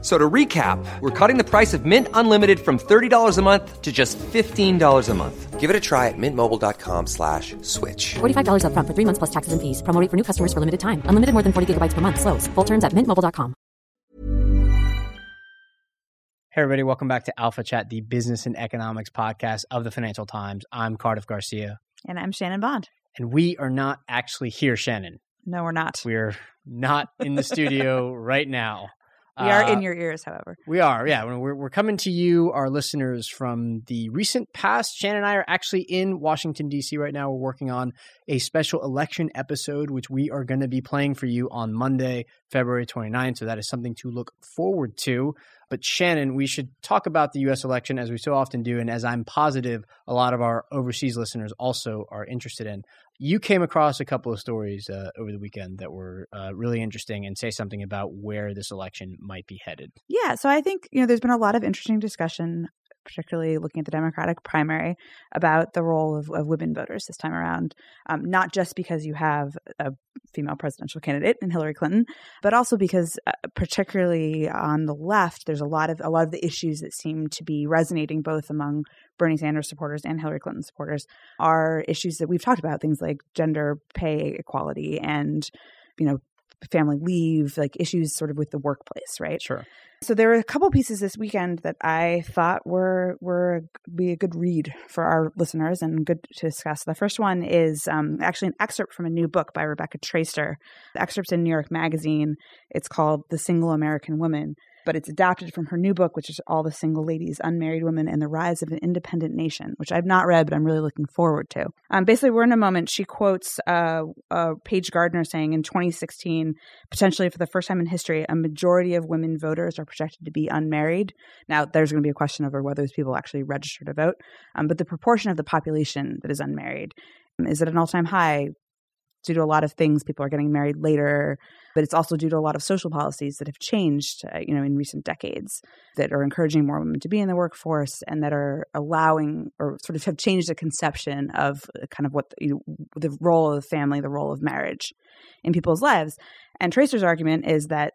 F- So to recap, we're cutting the price of Mint Unlimited from $30 a month to just $15 a month. Give it a try at mintmobile.com slash switch. $45 upfront for three months plus taxes and fees. Promo rate for new customers for limited time. Unlimited more than 40 gigabytes per month. Slows. Full terms at mintmobile.com. Hey, everybody, welcome back to Alpha Chat, the business and economics podcast of the Financial Times. I'm Cardiff Garcia, And I'm Shannon Bond. and we are not actually here, Shannon. No, we're not. We're not in the studio right now. We are Uh, in your ears, however. We are, yeah. We're, we're coming to you, our listeners, from the recent past. Shannon and I are actually in Washington, D.C. right now. We're working on a special election episode, which we are going to be playing for you on Monday, February 29th. So that is something to look forward to. But Shannon, we should talk about the U.S. election as we so often do, and as I'm positive a lot of our overseas listeners also are interested in. You came across a couple of stories uh, over the weekend that were uh, really interesting and say something about where this election might be headed. Yeah, so I think, you know, there's been a lot of interesting discussion, particularly looking at the Democratic primary, about the role of, of women voters this time around. Um, not just because you have a female presidential candidate in Hillary Clinton, but also because, uh, particularly on the left, there's a lot of a lot of the issues that seem to be resonating both among Bernie Sanders supporters and Hillary Clinton supporters are issues that we've talked about, things like gender pay equality and, you know, family leave, like issues sort of with the workplace, right? Sure. So there were a couple pieces this weekend that I thought were were be a good read for our listeners and good to discuss. The first one is um, actually an excerpt from a new book by Rebecca Traister. The excerpt's in New York Magazine. It's called "The Single American Woman." But it's adapted from her new book, which is All the Single Ladies, Unmarried Women, and the Rise of an Independent Nation, which I've not read, but I'm really looking forward to. Um, basically, we're in a moment. She quotes uh, uh, Page Gardner saying in 2016, potentially for the first time in history, a majority of women voters are projected to be unmarried. Now, there's going to be a question over whether those people actually register to vote, um, but the proportion of the population that is unmarried um, is at an all time high due to a lot of things. People are getting married later, but it's also due to a lot of social policies that have changed, uh, you know, in recent decades that are encouraging more women to be in the workforce and that are allowing or sort of have changed the conception of uh, kind of what you know, the role of the family, the role of marriage in people's lives. And Traister's argument is that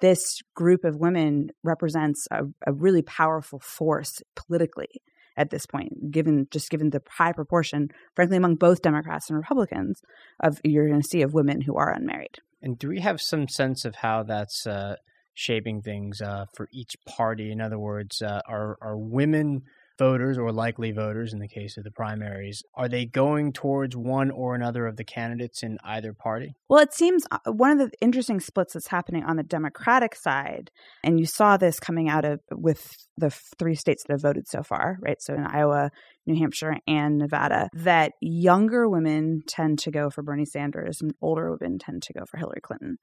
this group of women represents a, a really powerful force politically at this point, given just given the high proportion, frankly, among both Democrats and Republicans, of you're going to see of women who are unmarried. And do we have some sense of how that's uh, shaping things uh, for each party? In other words, uh, are are women voters or likely voters in the case of the primaries are they going towards one or another of the candidates in either party? Well, it seems uh, one of the interesting splits that's happening on the Democratic side, and you saw this coming out of with the three states that have voted so far, right? So in Iowa, New Hampshire, and Nevada, that younger women tend to go for Bernie Sanders and older women tend to go for Hillary Clinton.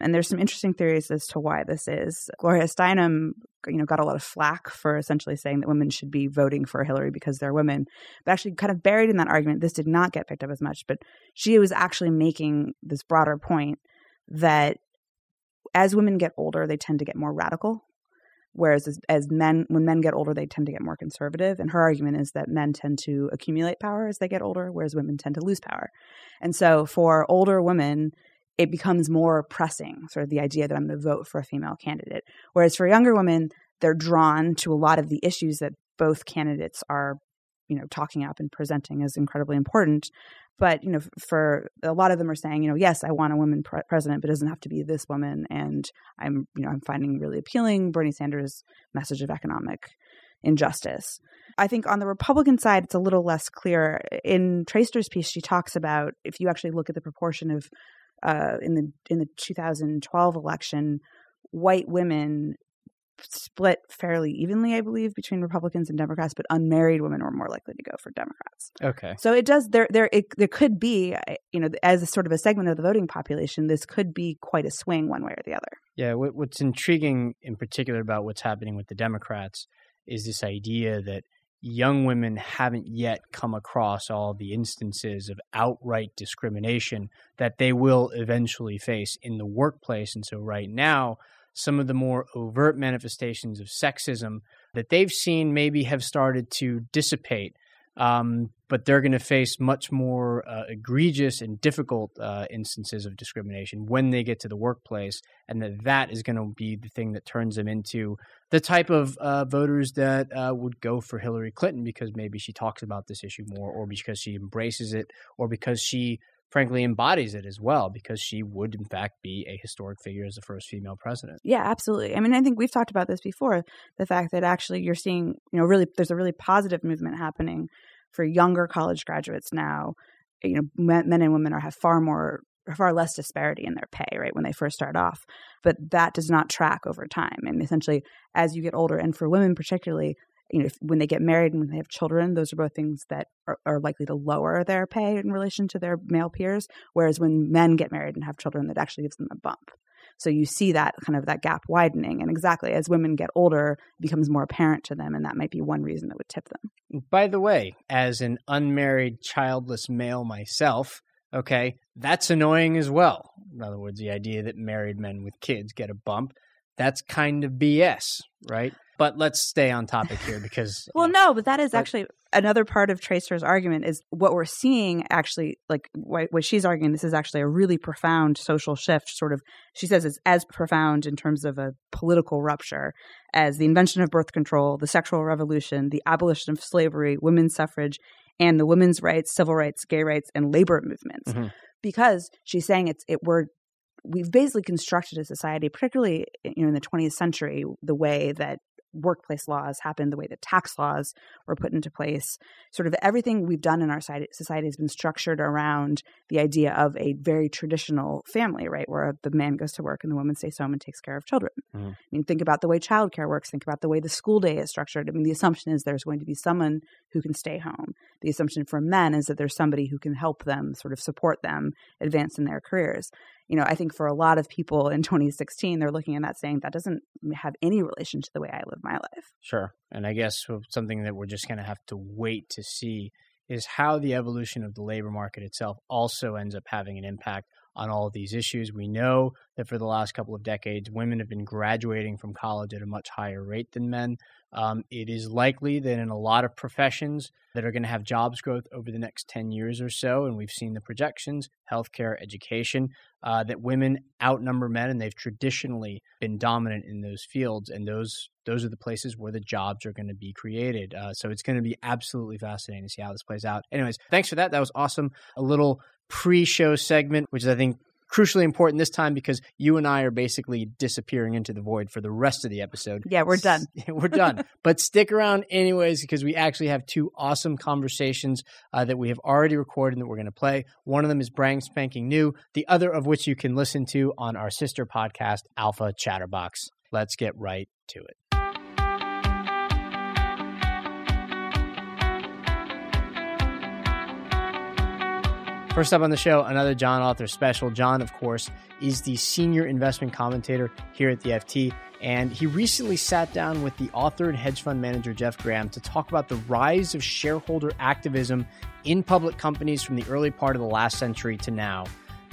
And there's some interesting theories as to why this is. Gloria Steinem, you know, got a lot of flack for essentially saying that women should be voting for Hillary because they're women. But actually, kind of buried in that argument, this did not get picked up as much. But she was actually making this broader point that as women get older, they tend to get more radical. Whereas as, as men, when men get older, they tend to get more conservative. And her argument is that men tend to accumulate power as they get older, whereas women tend to lose power. And so for older women, it becomes more pressing, sort of the idea that I'm going to vote for a female candidate. Whereas for younger women, they're drawn to a lot of the issues that both candidates are, you know, talking up and presenting as incredibly important. But you know, for a lot of them are saying, you know, yes, I want a woman pre- president, but it doesn't have to be this woman. And I'm, you know, I'm finding really appealing Bernie Sanders' message of economic injustice. I think on the Republican side, it's a little less clear. In Traister's piece, she talks about if you actually look at the proportion of uh, in the in the 2012 election, white women split fairly evenly, I believe, between Republicans and Democrats, but unmarried women were more likely to go for Democrats. Okay. So it does there there it, there could be you know as a sort of a segment of the voting population, this could be quite a swing one way or the other. Yeah, what, what's intriguing in particular about what's happening with the Democrats is this idea that young women haven't yet come across all the instances of outright discrimination that they will eventually face in the workplace. And so, right now, some of the more overt manifestations of sexism that they've seen maybe have started to dissipate. Um, but they're going to face much more uh, egregious and difficult uh, instances of discrimination when they get to the workplace, and that that is going to be the thing that turns them into the type of uh, voters that uh, would go for Hillary Clinton because maybe she talks about this issue more, or because she embraces it, or because she frankly embodies it as well because she would in fact be a historic figure as the first female president. Yeah, absolutely. I mean, I think we've talked about this before, the fact that actually you're seeing, you know, really there's a really positive movement happening for younger college graduates now. You know, men, and women are have far more far less disparity in their pay, right, when they first start off. But that does not track over time. And essentially, as you get older, and for women particularly, you know, if, when they get married and when they have children, those are both things that are, are, likely to lower their pay in relation to their male peers. Whereas when men get married and have children, that actually gives them a bump. So you see that kind of that gap widening. And exactly as women get older, it becomes more apparent to them. And that might be one reason that would tip them. By the way, as an unmarried, childless male myself, okay, that's annoying as well. In other words, the idea that married men with kids get a bump, that's kind of BS, right? But let's stay on topic here because. well, no, but that is but, actually another part of Traister's argument is what we're seeing actually, like what, what she's arguing, this is actually a really profound social shift. Sort of, she says it's as profound in terms of a political rupture as the invention of birth control, the sexual revolution, the abolition of slavery, women's suffrage, and the women's rights, civil rights, gay rights, and labor movements. Mm-hmm. Because she's saying it's it we're we've basically constructed a society, particularly you know in the 20th century, the way that workplace laws happened, the way that tax laws were put into place. Sort of everything we've done in our society has been structured around the idea of a very traditional family, right? Where the man goes to work and the woman stays home and takes care of children. Mm. I mean, think about the way childcare works, think about the way the school day is structured. I mean, the assumption is there's going to be someone who can stay home. The assumption for men is that there's somebody who can help them, sort of support them, advance in their careers you know, I think for a lot of people in 2016, they're looking at that saying that doesn't have any relation to the way I live my life. Sure. And I guess something that we're just going to have to wait to see is how the evolution of the labor market itself also ends up having an impact on all of these issues. We know that for the last couple of decades, women have been graduating from college at a much higher rate than men. Um, it is likely that in a lot of professions that are going to have jobs growth over the next 10 years or so, and we've seen the projections, healthcare, education, uh, that women outnumber men, and they've traditionally been dominant in those fields, and those those are the places where the jobs are going to be created. Uh, so it's going to be absolutely fascinating to see how this plays out. Anyways, thanks for that. That was awesome. A little pre-show segment, which is I think crucially important this time because you and I are basically disappearing into the void for the rest of the episode. Yeah, we're done. we're done. but stick around anyways because we actually have two awesome conversations uh, that we have already recorded and that we're going to play. One of them is brand spanking new, the other of which you can listen to on our sister podcast, Alpha Chatterbox. Let's get right to it. First up on the show, another John Authers special. John, of course, is the senior investment commentator here at the FT, and he recently sat down with the author and hedge fund manager Jeff Gramm to talk about the rise of shareholder activism in public companies from the early part of the last century to now.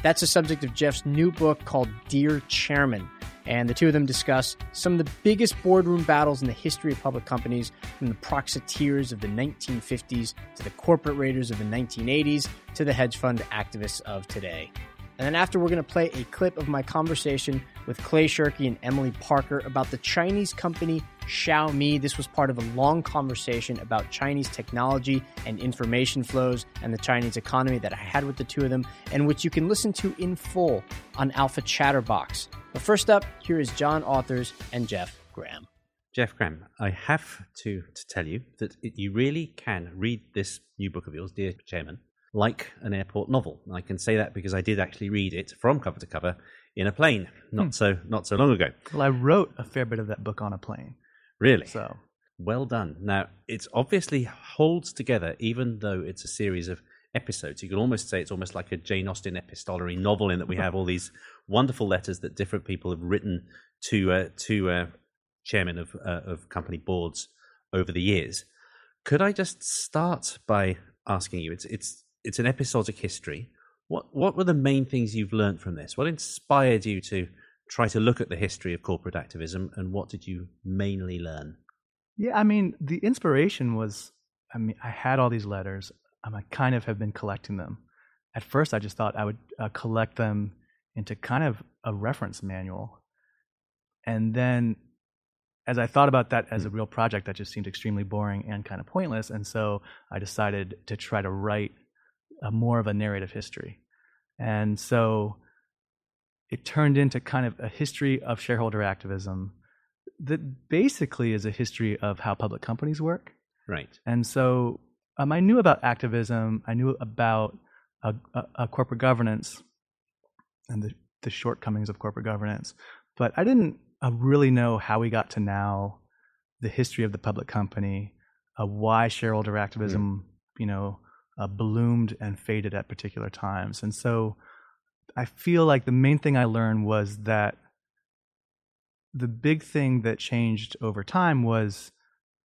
That's the subject of Jeff's new book called Dear Chairman. And the two of them discuss some of the biggest boardroom battles in the history of public companies, from the proxyteers of the 1950s to the corporate raiders of the 1980s to the hedge fund activists of today. And then after, we're going to play a clip of my conversation with Clay Shirky and Emily Parker about the Chinese company Xiaomi. This was part of a long conversation about Chinese technology and information flows and the Chinese economy that I had with the two of them, and which you can listen to in full on Alpha Chatterbox. But first up, here is John Authers and Jeff Gramm. Jeff Gramm, I have to, to tell you that you really can read this new book of yours, Dear Chairman, like an airport novel. I can say that because I did actually read it from cover to cover in a plane not hmm. so not so long ago. Well, I wrote a fair bit of that book on a plane. Really? So well done. Now it obviously holds together, even though it's a series of episodes. You could almost say it's almost like a Jane Austen epistolary novel in that we have all these wonderful letters that different people have written to uh, to uh, chairmen of uh, of company boards over the years. Could I just start by asking you? It's it's it's an episodic history. What what were the main things you've learned from this? What inspired you to try to look at the history of corporate activism, and what did you mainly learn? Yeah, I mean, the inspiration was I mean, I had all these letters. Um, I kind of have been collecting them. At first, I just thought I would uh, collect them into kind of a reference manual. And then as I thought about that as a real project, that just seemed extremely boring and kind of pointless. And so I decided to try to write a, more of a narrative history. And so it turned into kind of a history of shareholder activism that basically is a history of how public companies work. Right. And so um, I knew about activism, I knew about a, a, a corporate governance and the, the shortcomings of corporate governance, but I didn't uh, really know how we got to now, the history of the public company, uh, why shareholder activism, mm. you know, uh, bloomed and faded at particular times. And so I feel like the main thing I learned was that the big thing that changed over time was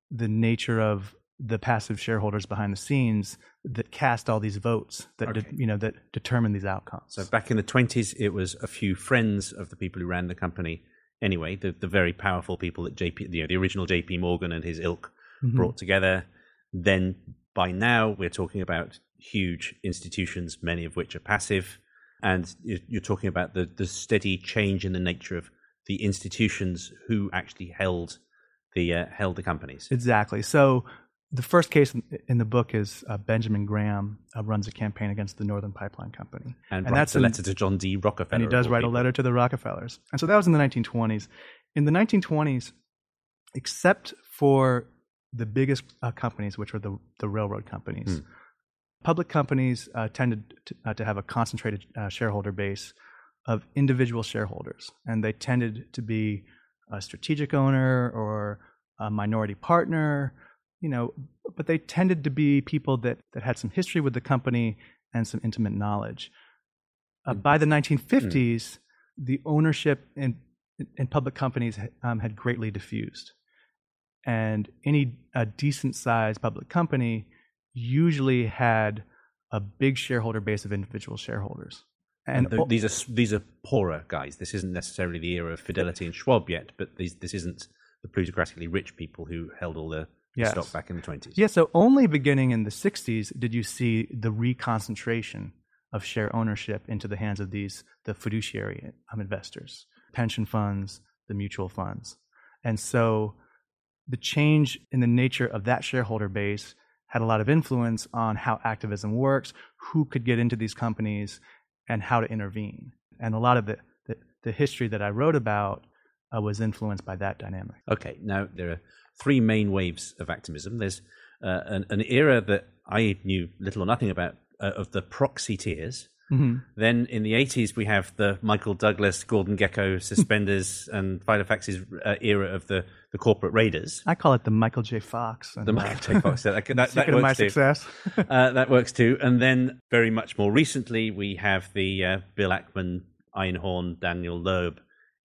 the nature of the passive shareholders behind the scenes that cast all these votes that okay. de- you know that determine these outcomes. So back in the 20s it was a few friends of the people who ran the company anyway, the, the very powerful people that JP, you know, the original JP Morgan and his ilk mm-hmm. brought together. Then by now, we're talking about huge institutions, many of which are passive. And you're talking about the, the steady change in the nature of the institutions who actually held the uh, held the companies. Exactly. So the first case in the book is uh, Benjamin Graham uh, runs a campaign against the Northern Pipeline Company, and, and that's a letter to John D. Rockefeller. And he does write people. a letter to the Rockefellers, and so that was in the 1920s. In the 1920s, except for the biggest uh, companies, which were the the railroad companies, hmm. public companies uh, tended to, uh, to, have a concentrated uh, shareholder base of individual shareholders, and they tended to be a strategic owner or a minority partner you know, but they tended to be people that, that had some history with the company and some intimate knowledge. Uh, by the 1950s, mm. the ownership in, in public companies um, had greatly diffused. And any a decent sized public company usually had a big shareholder base of individual shareholders. And, and the, these are these are poorer guys. This isn't necessarily the era of Fidelity and Schwab yet, but these, this isn't the plutocratically rich people who held all the yes. stock back in the 20s. Yeah, so only beginning in the 60s did you see the reconcentration of share ownership into the hands of these the fiduciary um, investors, pension funds, the mutual funds. And so the change in the nature of that shareholder base had a lot of influence on how activism works, who could get into these companies, and how to intervene. And a lot of the, the, the history that I wrote about uh, was influenced by that dynamic. Okay, now there are three main waves of activism. There's uh, an, an, era that I knew little or nothing about uh, of the proxyteers. Mm-hmm. Then in the 80s, we have the Michael Douglas, Gordon Gekko, suspenders, and Filofax's uh, era of the, the corporate raiders. I call it the Michael J. Fox. And, the Michael J. Fox. that, that, that works my too. success. uh, that works too. And then very much more recently, we have the uh, Bill Ackman, Einhorn, Daniel Loeb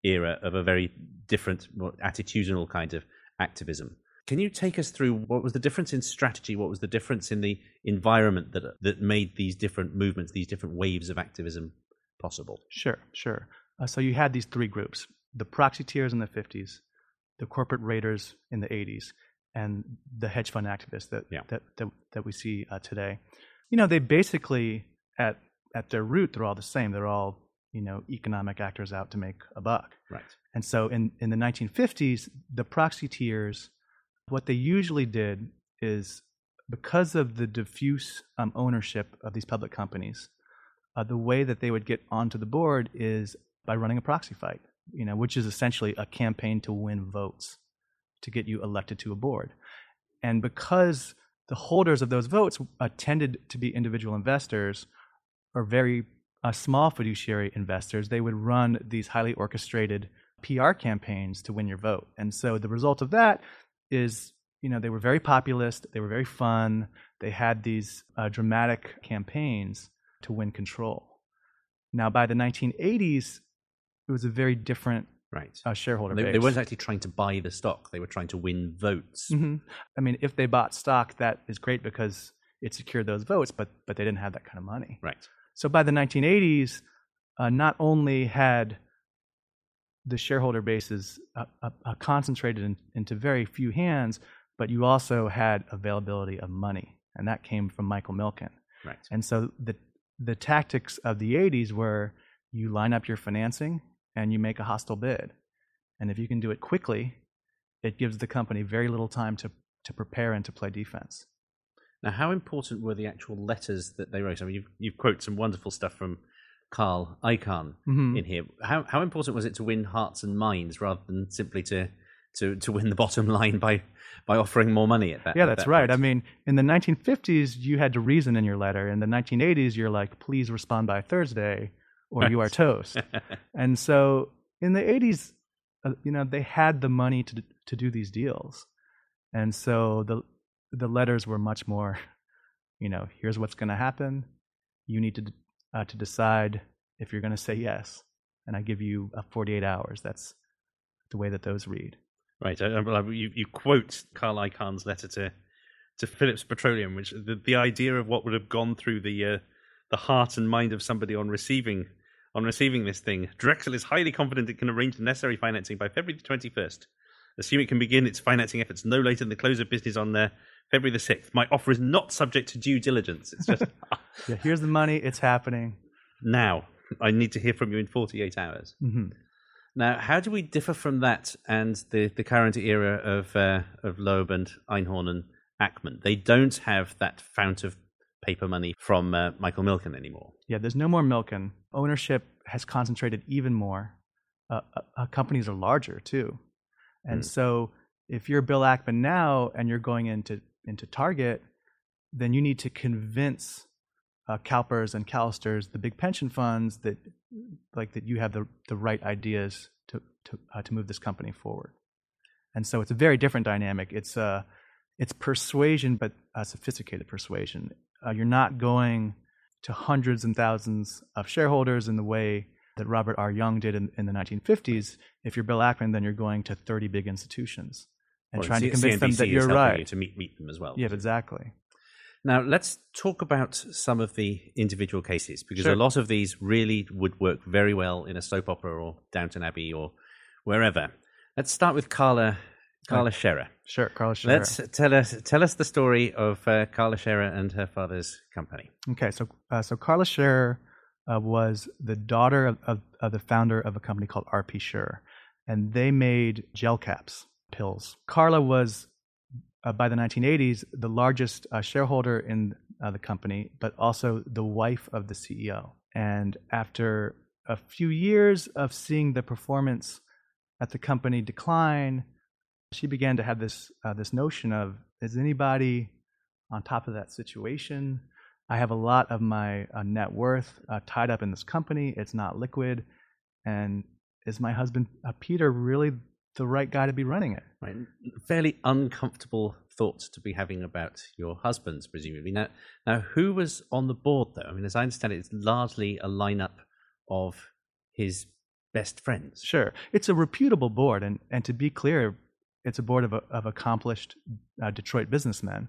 era of a very different, more attitudinal kind of activism. Can you take us through what was the difference in strategy? What was the difference in the environment that that made these different movements, these different waves of activism possible? Sure, sure. Uh, so you had these three groups: the proxyteers in the '50s, the corporate raiders in the '80s, and the hedge fund activists that yeah. that, that, that we see uh, today. You know, they basically at at their root they're all the same. They're all you know economic actors out to make a buck. Right. And so in, in the 1950s, the proxyteers, what they usually did is because of the diffuse um, ownership of these public companies, uh, the way that they would get onto the board is by running a proxy fight, you know, which is essentially a campaign to win votes to get you elected to a board. And because the holders of those votes uh, tended to be individual investors or very uh, small fiduciary investors, they would run these highly orchestrated PR campaigns to win your vote. And so the result of that is, you know, they were very populist, they were very fun, they had these uh, dramatic campaigns to win control. Now, by the 1980s, it was a very different right. Uh, shareholder they, base. They weren't actually trying to buy the stock; they were trying to win votes. Mm-hmm. I mean, if they bought stock, that is great because it secured those votes, but but they didn't have that kind of money. Right. So by the 1980s, uh, not only had the shareholder base is uh, uh, uh, concentrated in, into very few hands, but you also had availability of money, and that came from Michael Milken. Right. And so the the tactics of the 80s were you line up your financing and you make a hostile bid. And if you can do it quickly, it gives the company very little time to, to prepare and to play defense. Now, how important were the actual letters that they wrote? I mean, you've, you've quoted some wonderful stuff from Carl Icahn Mhm. in here. How, how important was it to win hearts and minds rather than simply to, to, to win the bottom line by, by offering more money at that? Yeah, at that's that right. I mean, in the 1950s, you had to reason in your letter. In the 1980s, you're like, please respond by Thursday or you are toast. and so in the 80s, uh, you know, they had the money to to do these deals. And so the the letters were much more, you know, here's what's going to happen. You need to uh, to decide if you're going to say yes. And I give you uh, 48 hours. That's the way that those read. Right. You, you quote Carl Icahn's letter to to Phillips Petroleum, which the, the idea of what would have gone through the uh, the heart and mind of somebody on receiving on receiving this thing. Drexel is highly confident it can arrange the necessary financing by February the twenty first. Assume it can begin its financing efforts no later than the close of business on uh, February the sixth. My offer is not subject to due diligence. It's just Yeah, here's the money. It's happening. now. I need to hear from you in forty eight hours. hmm Now, how do we differ from that and the, the current era of uh, of Loeb and Einhorn and Ackman? They don't have that fount of paper money from uh, Michael Milken anymore. Yeah, there's no more Milken. Ownership has concentrated even more. Uh, uh, uh, companies are larger too, and Hmm. so if you're Bill Ackman now and you're going into into Target, then you need to convince uh, CalPERS and CalSTRS, the big pension funds, that like that you have the the right ideas to to uh, to move this company forward. And so it's a very different dynamic. It's uh it's persuasion, but uh, sophisticated persuasion. Uh, you're not going to hundreds and thousands of shareholders in the way that Robert R. Young did in, in the 1950s. If you're Bill Ackman, then you're going to 30 big institutions and Or trying to C- convince them that you're right. you to meet meet them as well. Yeah, exactly. Now, let's talk about some of the individual cases because Sure. a lot of these really would work very well in a soap opera or Downton Abbey or wherever. Let's start with Carla Carla Scherer. Sure, Carla Scherer. Let's tell us tell us the story of uh, Carla Scherer and her father's company. Okay, so uh, so Carla Scherer uh, was the daughter of, of, of the founder of a company called RP Scherer, and they made gel caps, pills. Carla was uh, by the 1980s the largest uh, shareholder in uh, the company, but also the wife of the CEO. And after a few years of seeing the performance at the company decline, she began to have this uh, this notion of is anybody on top of that situation? I have a lot of my uh, net worth uh, tied up in this company. It's not liquid, and is my husband uh, Peter really the right guy to be running it? Right, fairly uncomfortable thoughts to be having about your husband's, presumably. Now, now, who was on the board though? I mean, as I understand it, it's largely a lineup of his best friends. Sure, it's a reputable board, and and to be clear, it's a board of of accomplished uh, Detroit businessmen.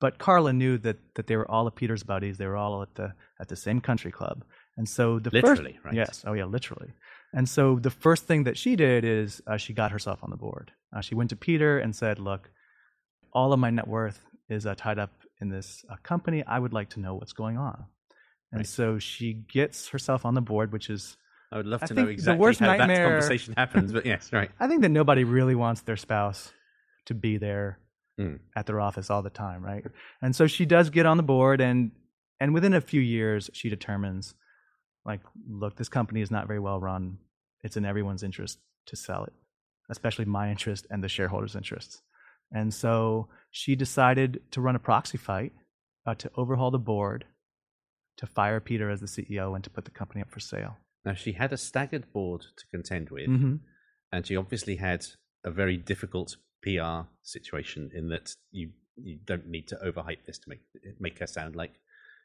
But Carla knew that that they were all of Peter's buddies. They were all at the at the same country club, and so the Literally, first, right? yes, oh yeah, literally. And so the first thing that she did is uh, she got herself on the board. Uh, she went to Peter and said, "Look, all of my net worth is uh, tied up in this uh, company. I would like to know what's going on." And Right. so she gets herself on the board, which is I would love to know the exactly worst how that conversation happens. But yes, right. I think that nobody really wants their spouse to be there Mm. at their office all the time, right? And so she does get on the board, and and within a few years, she determines, like, look, this company is not very well run. It's in everyone's interest to sell it, especially my interest and the shareholders' interests. And so she decided to run a proxy fight uh, to overhaul the board, to fire Peter as the CEO, and to put the company up for sale. Now she had a staggered board to contend with, Mhm. and she obviously had a very difficult PR situation in that you you don't need to overhype this to make make her sound like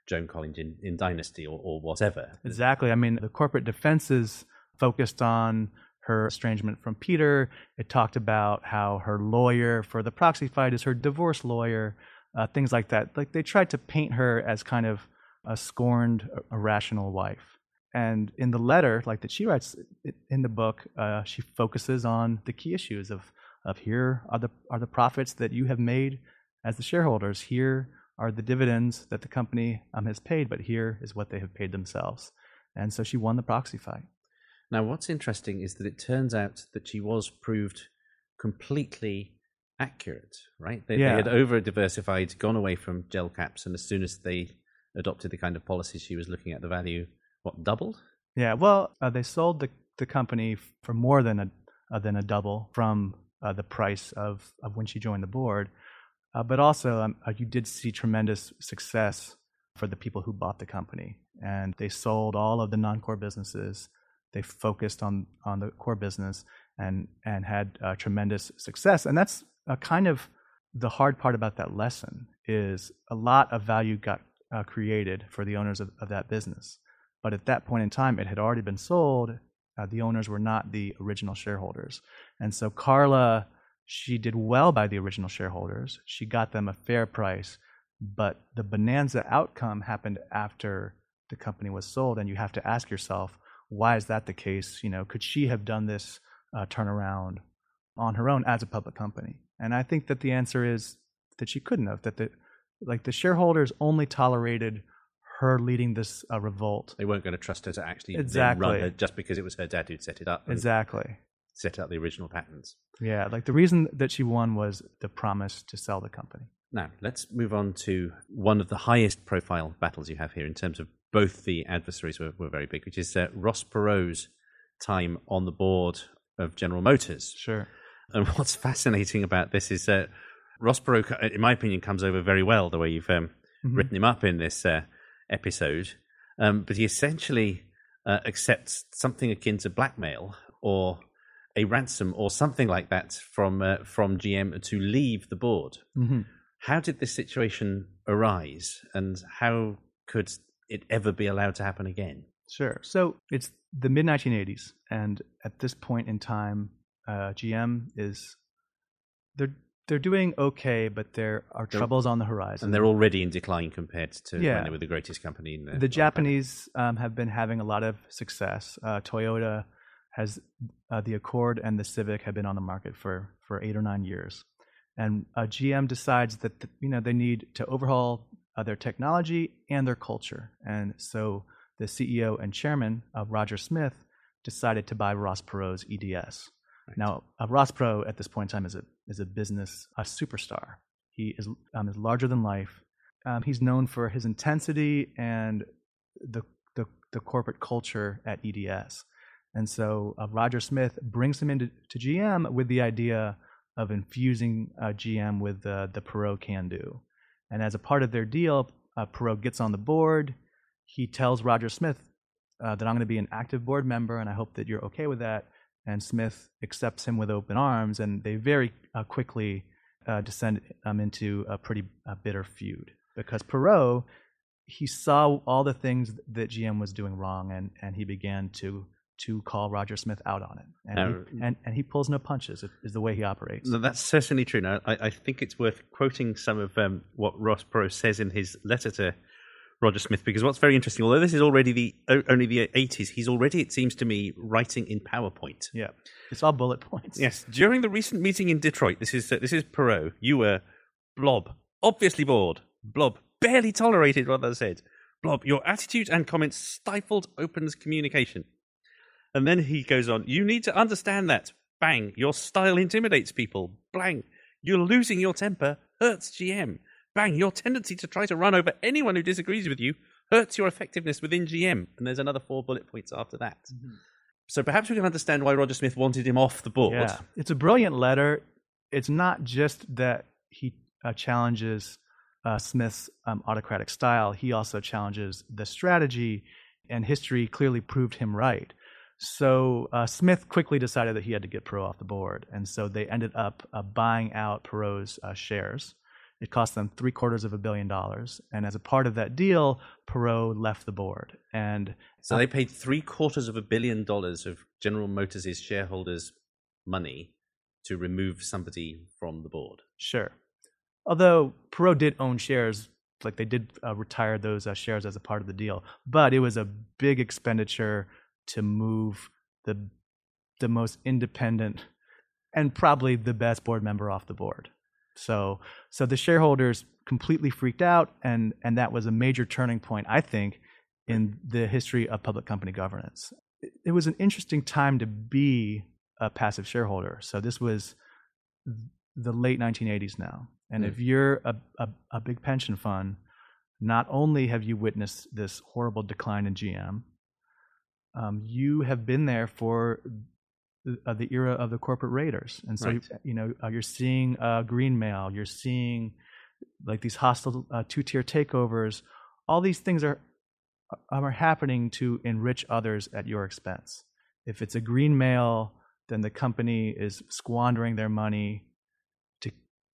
Joan Collins in, in Dynasty or, or whatever. Exactly. I mean, the corporate defenses focused on her estrangement from Peter. It talked about how her lawyer for the proxy fight is her divorce lawyer, uh, things like that. Like they tried to paint her as kind of a scorned, irrational wife. And in the letter, like that she writes in the book, uh, she focuses on the key issues of of here are the are the profits that you have made as the shareholders. Here are the dividends that the company um, has paid, but here is what they have paid themselves. And so she won the proxy fight. Now, what's interesting is that it turns out that she was proved completely accurate, right? They, Yeah. they had over diversified, gone away from gel caps, and as soon as they adopted the kind of policies she was looking at, the value, what, doubled? Yeah, well, uh, they sold the the company for more than a uh, than a double from uh, the price of of when she joined the board. Uh, but also, um, uh, you did see tremendous success for the people who bought the company, and they sold all of the non-core businesses. They focused on on the core business and and had uh, tremendous success. And that's uh, kind of the hard part about that lesson is a lot of value got created for the owners of, of that business. But at that point in time, it had already been sold. Uh, the owners were not the original shareholders. And so Carla, she did well by the original shareholders. She got them a fair price. But the bonanza outcome happened after the company was sold. And you have to ask yourself, why is that the case? You know, could she have done this uh, turnaround on her own as a public company? And I think that the answer is that she couldn't have. That the like the shareholders only tolerated her leading this uh, revolt. They weren't going to trust her to actually Exactly. run it just because it was her dad who'd set it up Exactly. set out the original patents. Yeah, like the reason that she won was the promise to sell the company. Now, let's move on to one of the highest profile battles you have here in terms of both the adversaries were, were very big, which is uh, Ross Perot's time on the board of General Motors. Sure. And what's fascinating about this is that Ross Perot, in my opinion, comes over very well the way you've um, Mhm. written him up in this uh, episode. Um, but he essentially uh, accepts something akin to blackmail or a ransom or something like that from uh, from GM to leave the board. Mhm. How did this situation arise, and how could it ever be allowed to happen again? Sure. So it's the mid 1980s, and at this point in time, uh, GM is they're they're doing okay, but there are troubles on the horizon. And they're already in decline compared to Yeah. when they were the greatest company in the the. Japanese um, have been having a lot of success. Uh, Toyota has uh, the Accord and the Civic have been on the market for for eight or nine years, and uh, GM decides that the, you know they need to overhaul uh, their technology and their culture, and so the CEO and chairman uh, Roger Smith decided to buy Ross Perot's EDS. Now, uh, Ross Perot at this point in time is a is a business a superstar. He is um, is larger than life. Um, he's known for his intensity and the, the the corporate culture at EDS. And so uh, Roger Smith brings him into to GM with the idea of infusing uh, GM with the the Perot can do. And as a part of their deal, uh, Perot gets on the board. He tells Roger Smith uh, that I'm going to be an active board member, and I hope that you're okay with that. And Smith accepts him with open arms, and they very uh, quickly uh, descend um, into a pretty uh, bitter feud because Perot he saw all the things that GM was doing wrong, and and he began to to call Roger Smith out on it, and he, and, and he pulls no punches. Is the way he operates. No, that's certainly true. Now, I, I think it's worth quoting some of um, what Ross Perot says in his letter to Roger Smith, because what's very interesting, although this is already the only the 80s, he's already, it seems to me, writing in PowerPoint. Yeah, it's our bullet points. Yes, during the recent meeting in Detroit, this is uh, this is Perot. You were Blob, obviously bored. Blob barely tolerated what they said. Blob, your attitude and comments stifled Open's communication. And then he goes on. You need to understand that. Bang, your style intimidates people. Blank, you're losing your temper hurts GM. Bang, your tendency to try to run over anyone who disagrees with you hurts your effectiveness within GM. And there's another four bullet points after that. So perhaps we can understand why Roger Smith wanted him off the board. Yeah, it's a brilliant letter. It's not just that he uh, challenges uh, Smith's um, autocratic style, he also challenges the strategy, and history clearly proved him right. So uh, Smith quickly decided that he had to get Perot off the board, and so they ended up uh, buying out Perot's uh, shares. It cost them three quarters of a billion dollars, and as a part of that deal, Perot left the board. And So they paid three quarters of a billion dollars of General Motors' shareholders' money to remove somebody from the board. Sure. Although Perot did own shares like they did uh, retire those uh, shares as a part of the deal, but it was a big expenditure to move the the most independent and probably the best board member off the board. So so the shareholders completely freaked out, and and that was a major turning point, I think, in the history of public company governance. It, it was an interesting time to be a passive shareholder. So this was the late 1980s now, and Mm. if you're a, a a big pension fund, not only have you witnessed this horrible decline in GM, um, you have been there for the, uh, the era of the corporate raiders, and so Right. you know uh, you're seeing uh, green mail, you're seeing like these hostile uh, two-tier takeovers. All these things are are happening to enrich others at your expense. If it's a green mail, then the company is squandering their money to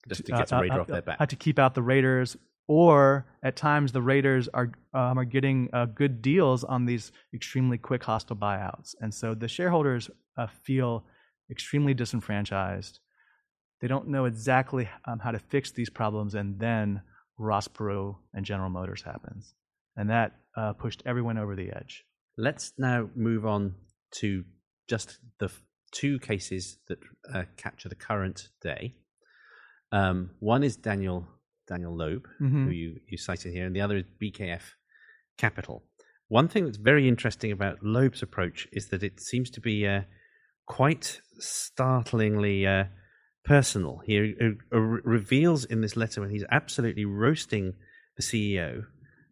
Just to uh, get a uh, raider uh, off their back. uh, to keep out the raiders, or at times the raiders are um, are getting uh, good deals on these extremely quick hostile buyouts, and so the shareholders uh, feel extremely disenfranchised. They don't know exactly um, how to fix these problems, and then Ross Perot and General Motors happens, and that uh, pushed everyone over the edge. Let's now move on to just the two cases that uh, capture the current day. Um, one is Daniel Daniel Loeb, Mhm. who you, you cited here, and the other is BKF Capital. One thing that's very interesting about Loeb's approach is that it seems to be uh, quite startlingly uh, personal. He uh, uh, reveals in this letter when he's absolutely roasting the CEO,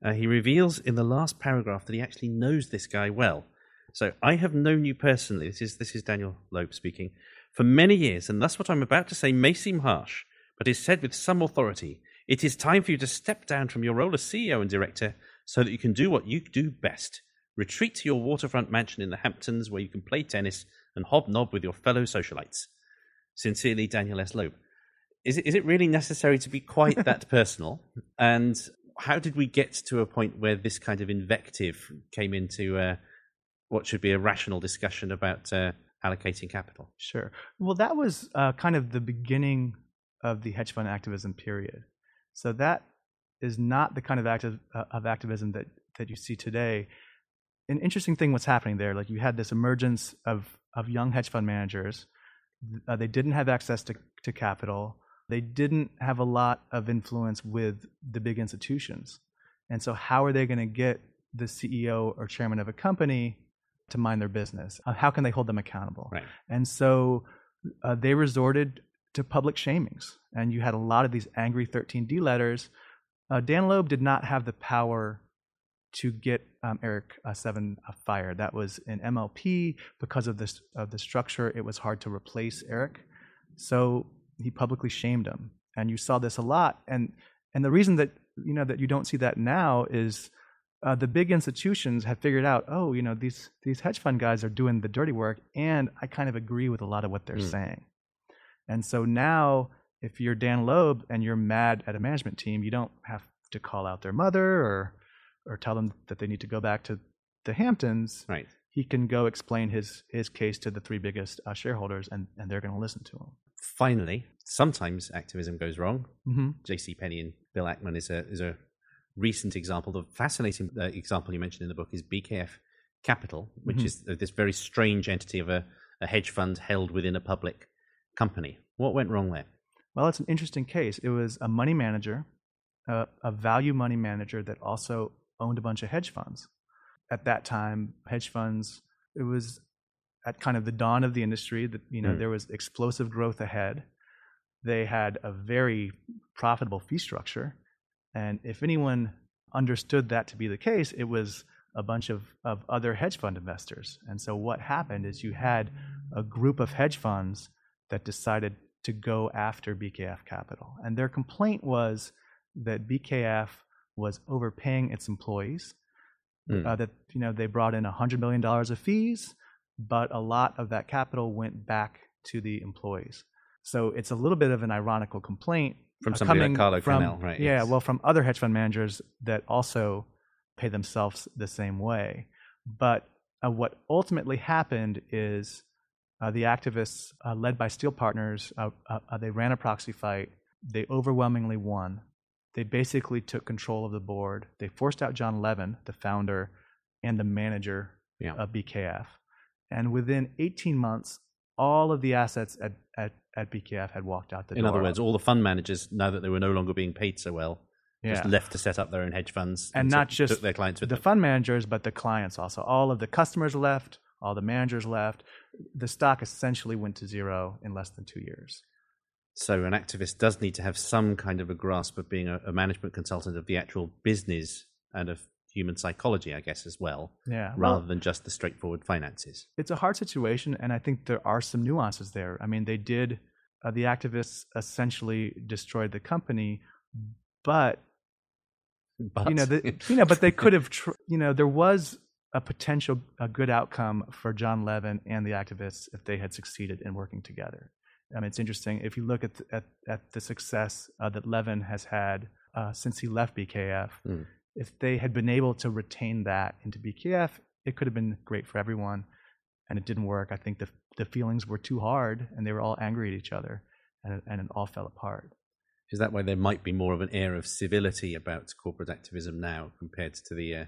uh, he reveals in the last paragraph that he actually knows this guy well. So I have known you personally. This is this is Daniel Loeb speaking for many years, and thus what I'm about to say may seem harsh, but is said with some authority. It is time for you to step down from your role as CEO and director so that you can do what you do best. Retreat to your waterfront mansion in the Hamptons where you can play tennis and hobnob with your fellow socialites. Sincerely, Daniel S. Loeb. Is it, is it really necessary to be quite that personal? And how did we get to a point where this kind of invective came into uh, what should be a rational discussion about uh, allocating capital? Sure. Well, that was uh, kind of the beginning of the hedge fund activism period. So that is not the kind of active uh, of activism that that you see today. An interesting thing was happening there. Like you had this emergence of of young hedge fund managers. Uh, they didn't have access to to capital. They didn't have a lot of influence with the big institutions. And so, how are they going to get the CEO or chairman of a company to mind their business? Uh, how can they hold them accountable? Right. And so uh, they resorted to public shamings. And you had a lot of these angry 13D letters. Uh, Dan Loeb did not have the power to get um, Eric uh, Sevin uh, fired. That was in MLP because of this of the structure. It was hard to replace Eric, so he publicly shamed him. And you saw this a lot. And and the reason that you know that you don't see that now is uh, the big institutions have figured out, oh, you know, these these hedge fund guys are doing the dirty work, and I kind of agree with a lot of what they're Mm. saying. And so now, if you're Dan Loeb and you're mad at a management team, you don't have to call out their mother or or tell them that they need to go back to the Hamptons. Right. He can go explain his his case to the three biggest uh, shareholders, and and they're going to listen to him. Finally, sometimes activism goes wrong. Mm-hmm. J.C. Penney and Bill Ackman is a is a recent example. The fascinating uh, example you mentioned in the book is BKF Capital, which Mhm. is uh, this very strange entity of a, a hedge fund held within a public company. What went wrong there? Well, it's an interesting case. It was a money manager, uh, a value money manager that also owned a bunch of hedge funds. At that time, hedge funds, it was at kind of the dawn of the industry that, you know, Mm. there was explosive growth ahead. They had a very profitable fee structure. And if anyone understood that to be the case, it was a bunch of, of other hedge fund investors. And so what happened is you had a group of hedge funds that decided to go after BKF Capital. And their complaint was that BKF was overpaying its employees. Mm. Uh, that you know they brought in $100 million of fees, but a lot of that capital went back to the employees. So it's a little bit of an ironical complaint From uh, somebody like coming from, Canal, right, Yeah, yes. well, from other hedge fund managers that also pay themselves the same way. But uh, what ultimately happened is uh, the activists, uh, led by Steel Partners, uh, uh, uh, they ran a proxy fight. They overwhelmingly won. they basically took control of the board. They forced out John Levin, the founder and the manager Yeah. of BKF. And within 18 months, all of the assets at, at, at BKF had walked out the In door. other words, all the fund managers, now that they were no longer being paid so well, just left to set up their own hedge funds and took- not just their clients the them. fund managers, but the clients also. All of the customers left, all the managers left. The stock essentially went to zero in less than two years. So an activist does need to have some kind of a grasp of being a, a management consultant of the actual business and of human psychology, I guess, as well, Yeah, rather well- than just the straightforward finances. it's a hard situation, and I think there are some nuances there. I mean, they did uh, the activists essentially destroyed the company, but But you know, the, you know, but they could have, tr- you know, there was a potential a good outcome for John Levin and the activists if they had succeeded in working together. I mean, it's interesting if you look at the, at, at the success uh, that Levin has had uh, since he left BKF. Mm. If they had been able to retain that into BKF, it could have been great for everyone. And it didn't work. I think the the feelings were too hard, and they were all angry at each other, and it, and it all fell apart. Is that why there might be more of an air of civility about corporate activism now compared to the uh,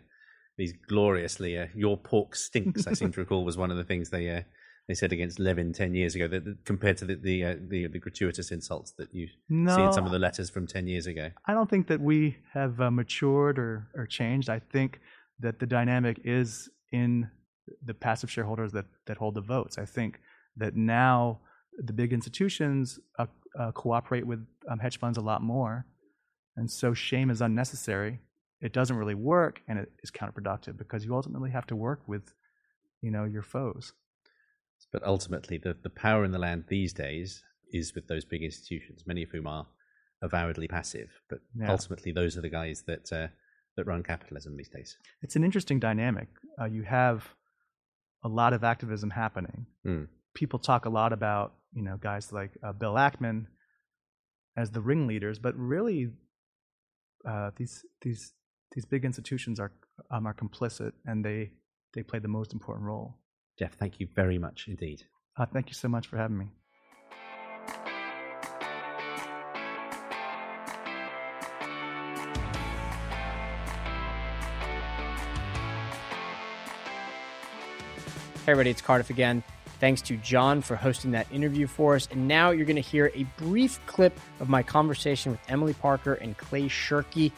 these gloriously uh, "your pork stinks"? I seem to recall was one of the things they uh, they said against Levin ten years ago. That, that compared to the the, uh, the the gratuitous insults that you see in some of the letters from ten years ago. I don't think that we have uh, matured or, or changed. I think that the dynamic is in the passive shareholders that, that hold the votes. I think that now the big institutions uh, uh, cooperate with um, hedge funds a lot more. And so shame is unnecessary. It doesn't really work and it is counterproductive because you ultimately have to work with, you know, your foes. But ultimately, the, the power in the land these days is with those big institutions, many of whom are avowedly passive. But Yeah. ultimately, those are the guys that uh, that run capitalism these days. It's an interesting dynamic. Uh, you have a lot of activism happening. Hmm. People talk a lot about you know guys like uh, Bill Ackman as the ringleaders, but really uh, these these these big institutions are um, are complicit and they they play the most important role. Jeff, thank you very much indeed. Uh, thank you so much for having me. Hey, everybody, it's Cardiff again. Thanks to John for hosting that interview for us. And now you're going to hear a brief clip of my conversation with Emily Parker and Clay Shirky.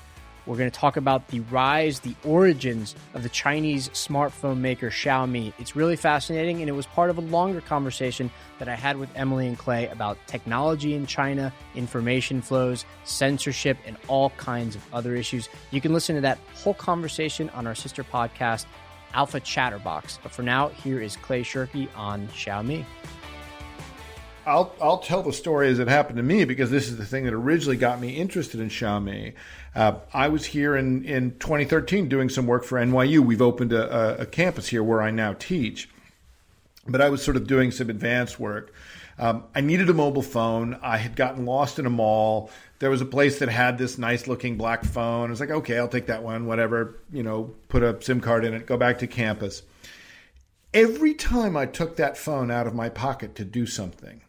We're going to talk about the rise, the origins of the Chinese smartphone maker Xiaomi. It's really fascinating, and it was part of a longer conversation that I had with Emily and Clay about technology in China, information flows, censorship, and all kinds of other issues. You can listen to that whole conversation on our sister podcast, Alpha Chatterbox. But for now, here is Clay Shirky on Xiaomi. I'll I'll tell the story as it happened to me because this is the thing that originally got me interested in Xiaomi. Uh, I was here in, in 2013 doing some work for NYU. We've opened a, a, a campus here where I now teach, but I was sort of doing some advanced work. Um, I needed a mobile phone. I had gotten lost in a mall. There was a place that had this nice looking black phone. I was like, okay, I'll take that one. Whatever, you know, put a SIM card in it. Go back to campus. Every time I took that phone out of my pocket to do something,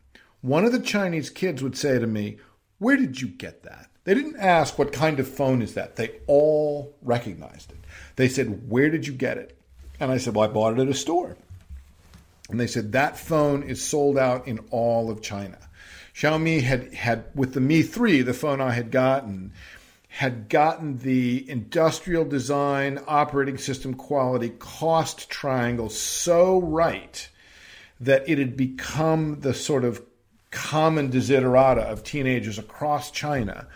one of the Chinese kids would say to me, Where did you get that? They didn't ask, What kind of phone is that? They all recognized it. They said, Where did you get it? And I said, Well, I bought it at a store. And they said, That phone is sold out in all of China. Xiaomi had, had with the Mi 3, the phone I had gotten, had gotten the industrial design, operating system quality, cost triangle so right that it had become the sort of common desiderata of teenagers across China,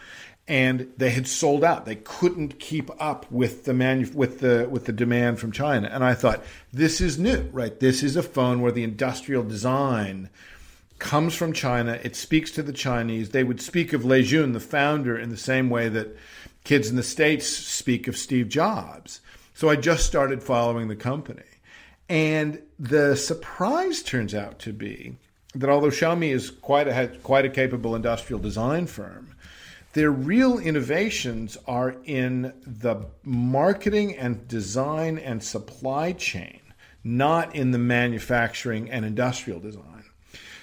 and they had sold out. They couldn't keep up with the manu- with the with the demand from China. And I thought this is new, right? This is a phone where the industrial design comes from China. It speaks to the Chinese. They would speak of Lei Jun, the founder, in the same way that kids in the States speak of Steve Jobs. So I just started following the company. And the surprise turns out to be that although Xiaomi is quite a quite a capable industrial design firm, their real innovations are in the marketing and design and supply chain, not in the manufacturing and industrial design.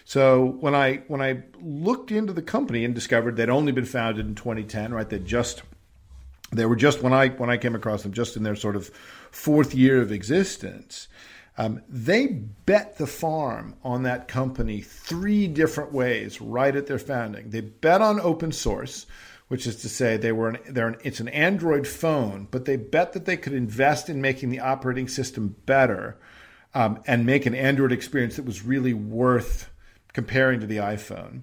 So when I when I looked into the company and discovered they'd only been founded in 2010, right? They just they were just when I when I came across them, just in their sort of fourth year of existence. Um, they bet the farm on that company three different ways right at their founding. They bet on open source, which is to say they were an, they're an, it's an Android phone, but they bet that they could invest in making the operating system better um, and make an Android experience that was really worth comparing to the iPhone.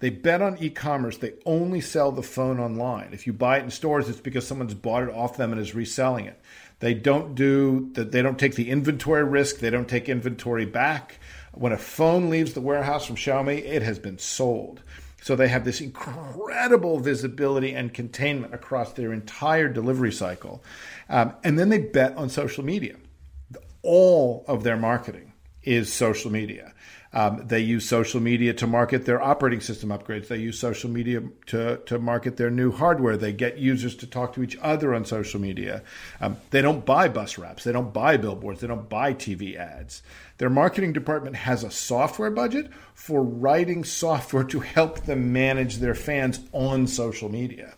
They bet on e-commerce. They only sell the phone online. If you buy it in stores, it's because someone's bought it off them and is reselling it. They don't do that. They don't take the inventory risk. They don't take inventory back. When a phone leaves the warehouse from Xiaomi, it has been sold. So they have this incredible visibility and containment across their entire delivery cycle. Um, and then they bet on social media. All of their marketing is social media. Um, they use social media to market their operating system upgrades. They use social media to, to market their new hardware. They get users to talk to each other on social media. Um, they don't buy bus wraps. They don't buy billboards. They don't buy TV ads. Their marketing department has a software budget for writing software to help them manage their fans on social media.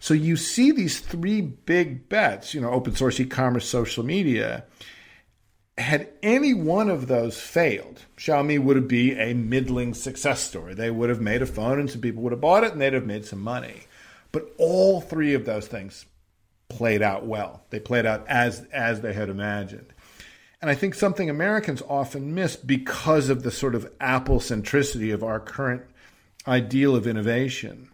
So you see these three big bets, you know, open source e-commerce, social media, had any one of those failed, Xiaomi would be a middling success story. They would have made a phone and some people would have bought it and they'd have made some money. But all three of those things played out well. They played out as as they had imagined. And I think something Americans often miss because of the sort of Apple centricity of our current ideal of innovation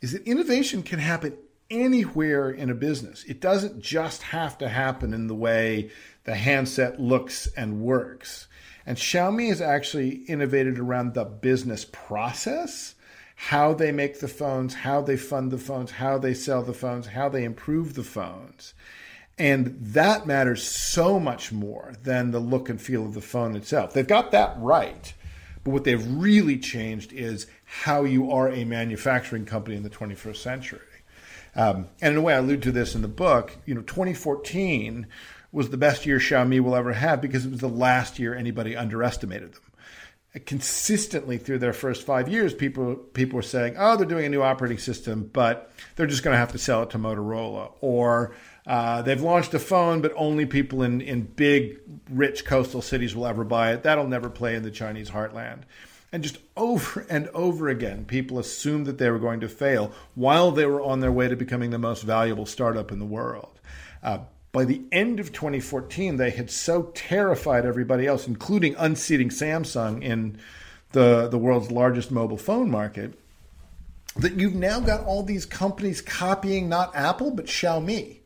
is that innovation can happen anywhere in a business. It doesn't just have to happen in the way the handset looks and works. And Xiaomi has actually innovated around the business process, how they make the phones, how they fund the phones, how they sell the phones, how they improve the phones. And that matters so much more than the look and feel of the phone itself. They've got that right. But what they've really changed is how you are a manufacturing company in the 21st century. Um, and in a way, I allude to this in the book. You know, 2014 was the best year Xiaomi will ever have because it was the last year anybody underestimated them. Consistently through their first five years, people people were saying, "Oh, they're doing a new operating system, but they're just going to have to sell it to Motorola," or uh, "They've launched a phone, but only people in in big, rich coastal cities will ever buy it. That'll never play in the Chinese heartland." And just over and over again, people assumed that they were going to fail while they were on their way to becoming the most valuable startup in the world. Uh, by the end of 2014, they had so terrified everybody else, including unseating Samsung in the, the world's largest mobile phone market, that you've now got all these companies copying not Apple, but Xiaomi.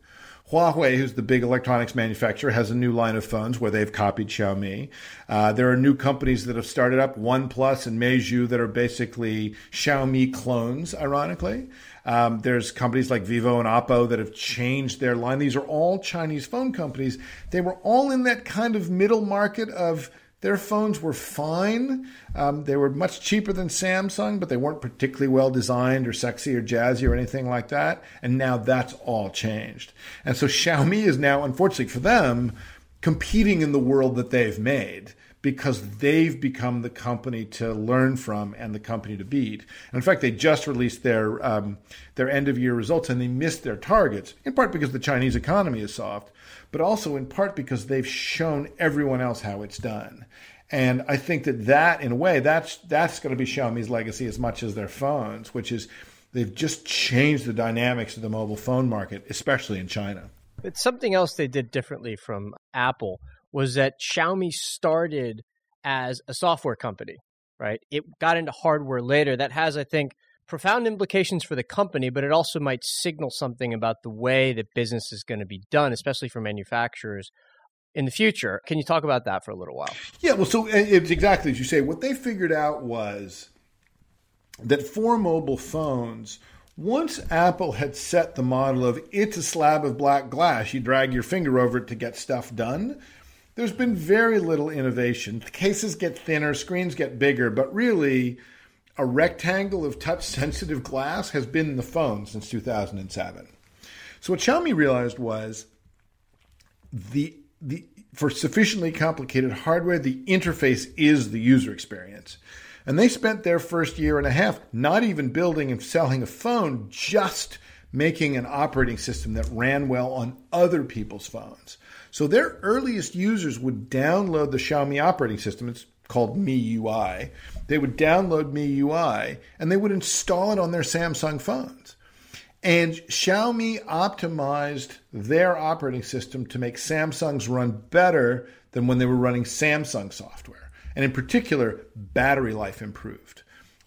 Huawei, who's the big electronics manufacturer, has a new line of phones where they've copied Xiaomi. Uh, there are new companies that have started up, OnePlus and Meizu, that are basically Xiaomi clones, ironically. Um, there's companies like Vivo and Oppo that have changed their line. These are all Chinese phone companies. They were all in that kind of middle market of their phones were fine. Um, they were much cheaper than Samsung, but they weren't particularly well designed or sexy or jazzy or anything like that. And now that's all changed. And so Xiaomi is now, unfortunately for them, competing in the world that they've made because they've become the company to learn from and the company to beat. And in fact, they just released their um, their end of year results and they missed their targets in part because the Chinese economy is soft, but also in part because they've shown everyone else how it's done. And I think that that, in a way, that's that's going to be Xiaomi's legacy as much as their phones, which is they've just changed the dynamics of the mobile phone market, especially in China. It's something else they did differently from Apple was that Xiaomi started as a software company, right? It got into hardware later. That has, I think, profound implications for the company, but it also might signal something about the way that business is going to be done, especially for manufacturers in the future. Can you talk about that for a little while? Yeah, well, so uh, it's exactly as you say. What they figured out was that for mobile phones, once Apple had set the model of it's a slab of black glass, you drag your finger over it to get stuff done, there's been very little innovation. The cases get thinner, screens get bigger, but really, a rectangle of touch sensitive glass has been the phone since 2007. So what Xiaomi realized was the the for sufficiently complicated hardware, the interface is the user experience. And they spent their first year and a half not even building and selling a phone, just making an operating system that ran well on other people's phones. So their earliest users would download the Xiaomi operating system. It's called MIUI. They would download MIUI and they would install it on their Samsung phones. And Xiaomi optimized their operating system to make Samsung's run better than when they were running Samsung software. And in particular, battery life improved.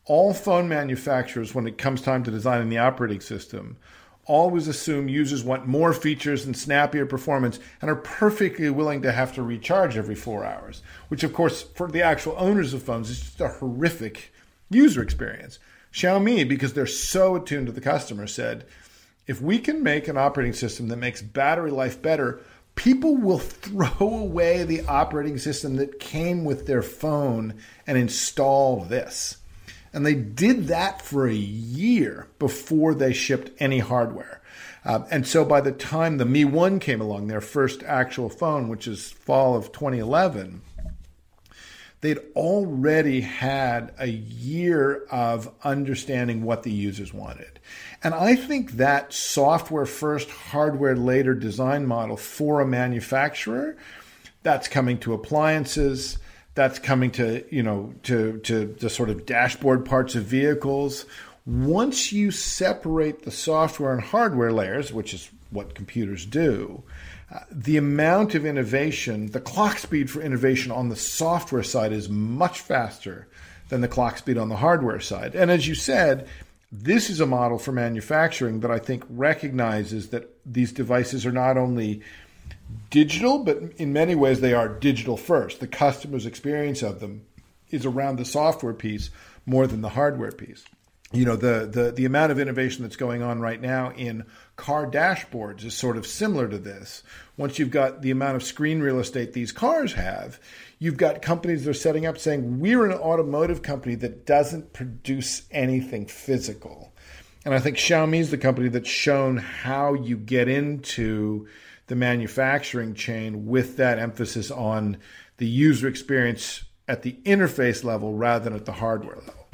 All phone manufacturers, when it comes time to designing the operating system, always assume users want more features and snappier performance and are perfectly willing to have to recharge every four hours, which, of course, for the actual owners of phones, is just a horrific user experience. Xiaomi, because they're so attuned to the customer, said, if we can make an operating system that makes battery life better, people will throw away the operating system that came with their phone and install this. And they did that for a year before they shipped any hardware. Uh, and so by the time the Mi 1 came along, their first actual phone, which is fall of 2011, they'd already had a year of understanding what the users wanted. And I think that software first, hardware later design model for a manufacturer, that's coming to appliances, that's coming to, you know, to, to the sort of dashboard parts of vehicles. Once you separate the software and hardware layers, which is what computers do, the amount of innovation, the clock speed for innovation on the software side is much faster than the clock speed on the hardware side. And as you said, this is a model for manufacturing that I think recognizes that these devices are not only digital, but in many ways they are digital first. The customer's experience of them is around the software piece more than the hardware piece. You know, the, the, the amount of innovation that's going on right now in car dashboards is sort of similar to this. Once you've got the amount of screen real estate these cars have, you've got companies that are setting up saying, we're an automotive company that doesn't produce anything physical. And I think Xiaomi is the company that's shown how you get into the manufacturing chain with that emphasis on the user experience at the interface level rather than at the hardware level.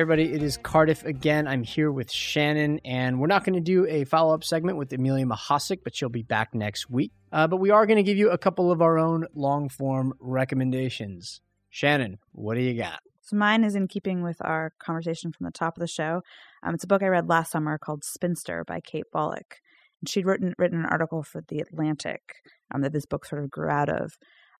Everybody, it is Cardiff again. I'm here with Shannon, and we're not going to do a follow up segment with Amelia Mahasik, but she'll be back next week. Uh, but we are going to give you a couple of our own long form recommendations. Shannon, what do you got? So mine is in keeping with our conversation from the top of the show. Um, it's a book I read last summer called Spinster by Kate Bolick. And she'd written written an article for The Atlantic um, that this book sort of grew out of.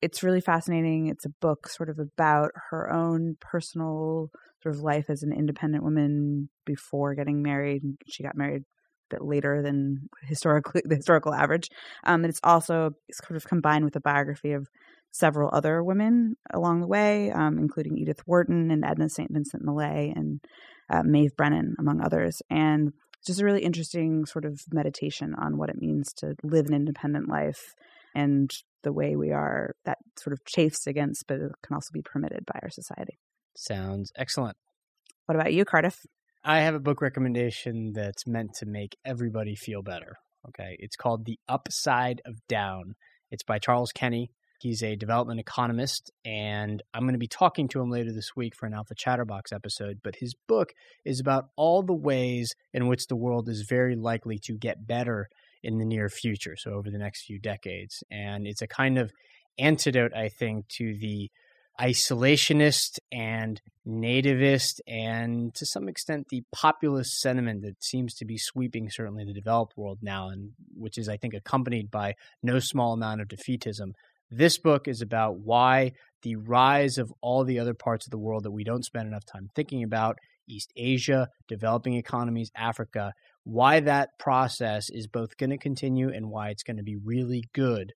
It's really fascinating. It's a book sort of about her own personal sort of life as an independent woman before getting married. She got married a bit later than historically the historical average. Um, and it's also sort of combined with a biography of several other women along the way, um, including Edith Wharton and Edna St. Vincent Millay and uh, Maeve Brennan, among others. And just a really interesting sort of meditation on what it means to live an independent life and the way we are that sort of chafes against, but can also be permitted by our society. Sounds excellent. What about you, Cardiff? I have a book recommendation that's meant to make everybody feel better. Okay. It's called The Upside of Down. It's by Charles Kenny. He's a development economist, and I'm going to be talking to him later this week for an Alpha Chatterbox episode. But his book is about all the ways in which the world is very likely to get better in the near future, so over the next few decades. And it's a kind of antidote, I think, to the isolationist and nativist and to some extent the populist sentiment that seems to be sweeping certainly the developed world now and which is i think accompanied by no small amount of defeatism. This book is about why the rise of all the other parts of the world that we don't spend enough time thinking about east asia developing economies africa why that process is both going to continue and why it's going to be really good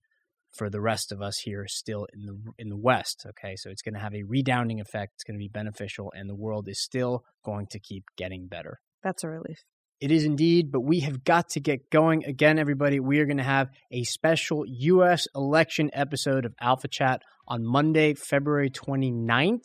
for the rest of us here still in the in the West. Okay, so it's going to have a redounding effect. It's going to be beneficial, and the world is still going to keep getting better. That's a relief. It is indeed, but we have got to get going again, everybody. We are going to have a special U.S. election episode of Alpha Chat on Monday, February 29th.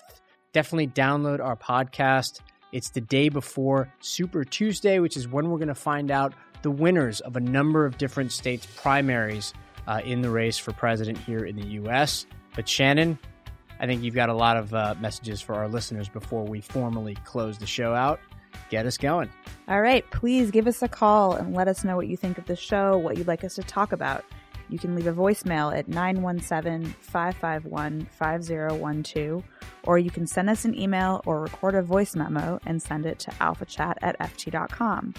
Definitely download our podcast. It's the day before Super Tuesday, which is when we're going to find out the winners of a number of different states' primaries uh, in the race for president here in the U.S. But Shannon, I think you've got a lot of uh, messages for our listeners before we formally close the show out. Get us going. All right, please give us a call and let us know what you think of the show, what you'd like us to talk about. You can leave a voicemail at 917 551 5012, or you can send us an email or record a voice memo and send it to alphachat at ft.com.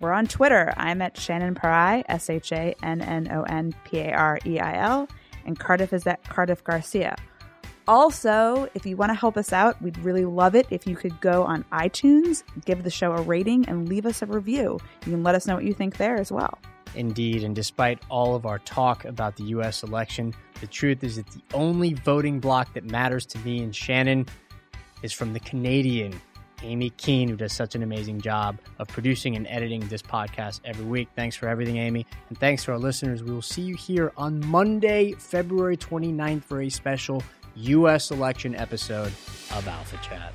We're on Twitter. I'm at Shannon Pareil, S H A N N O N P A R E I L, and Cardiff is at Cardiff Garcia. Also, if you want to help us out, we'd really love it if you could go on iTunes, give the show a rating, and leave us a review. You can let us know what you think there as well. Indeed, and despite all of our talk about the U.S. election, the truth is that the only voting block that matters to me and Shannon is from the Canadian Amy Keene, who does such an amazing job of producing and editing this podcast every week. Thanks for everything, Amy. And thanks to our listeners. We will see you here on Monday, February 29th for a special U.S. election episode of Alpha Chat.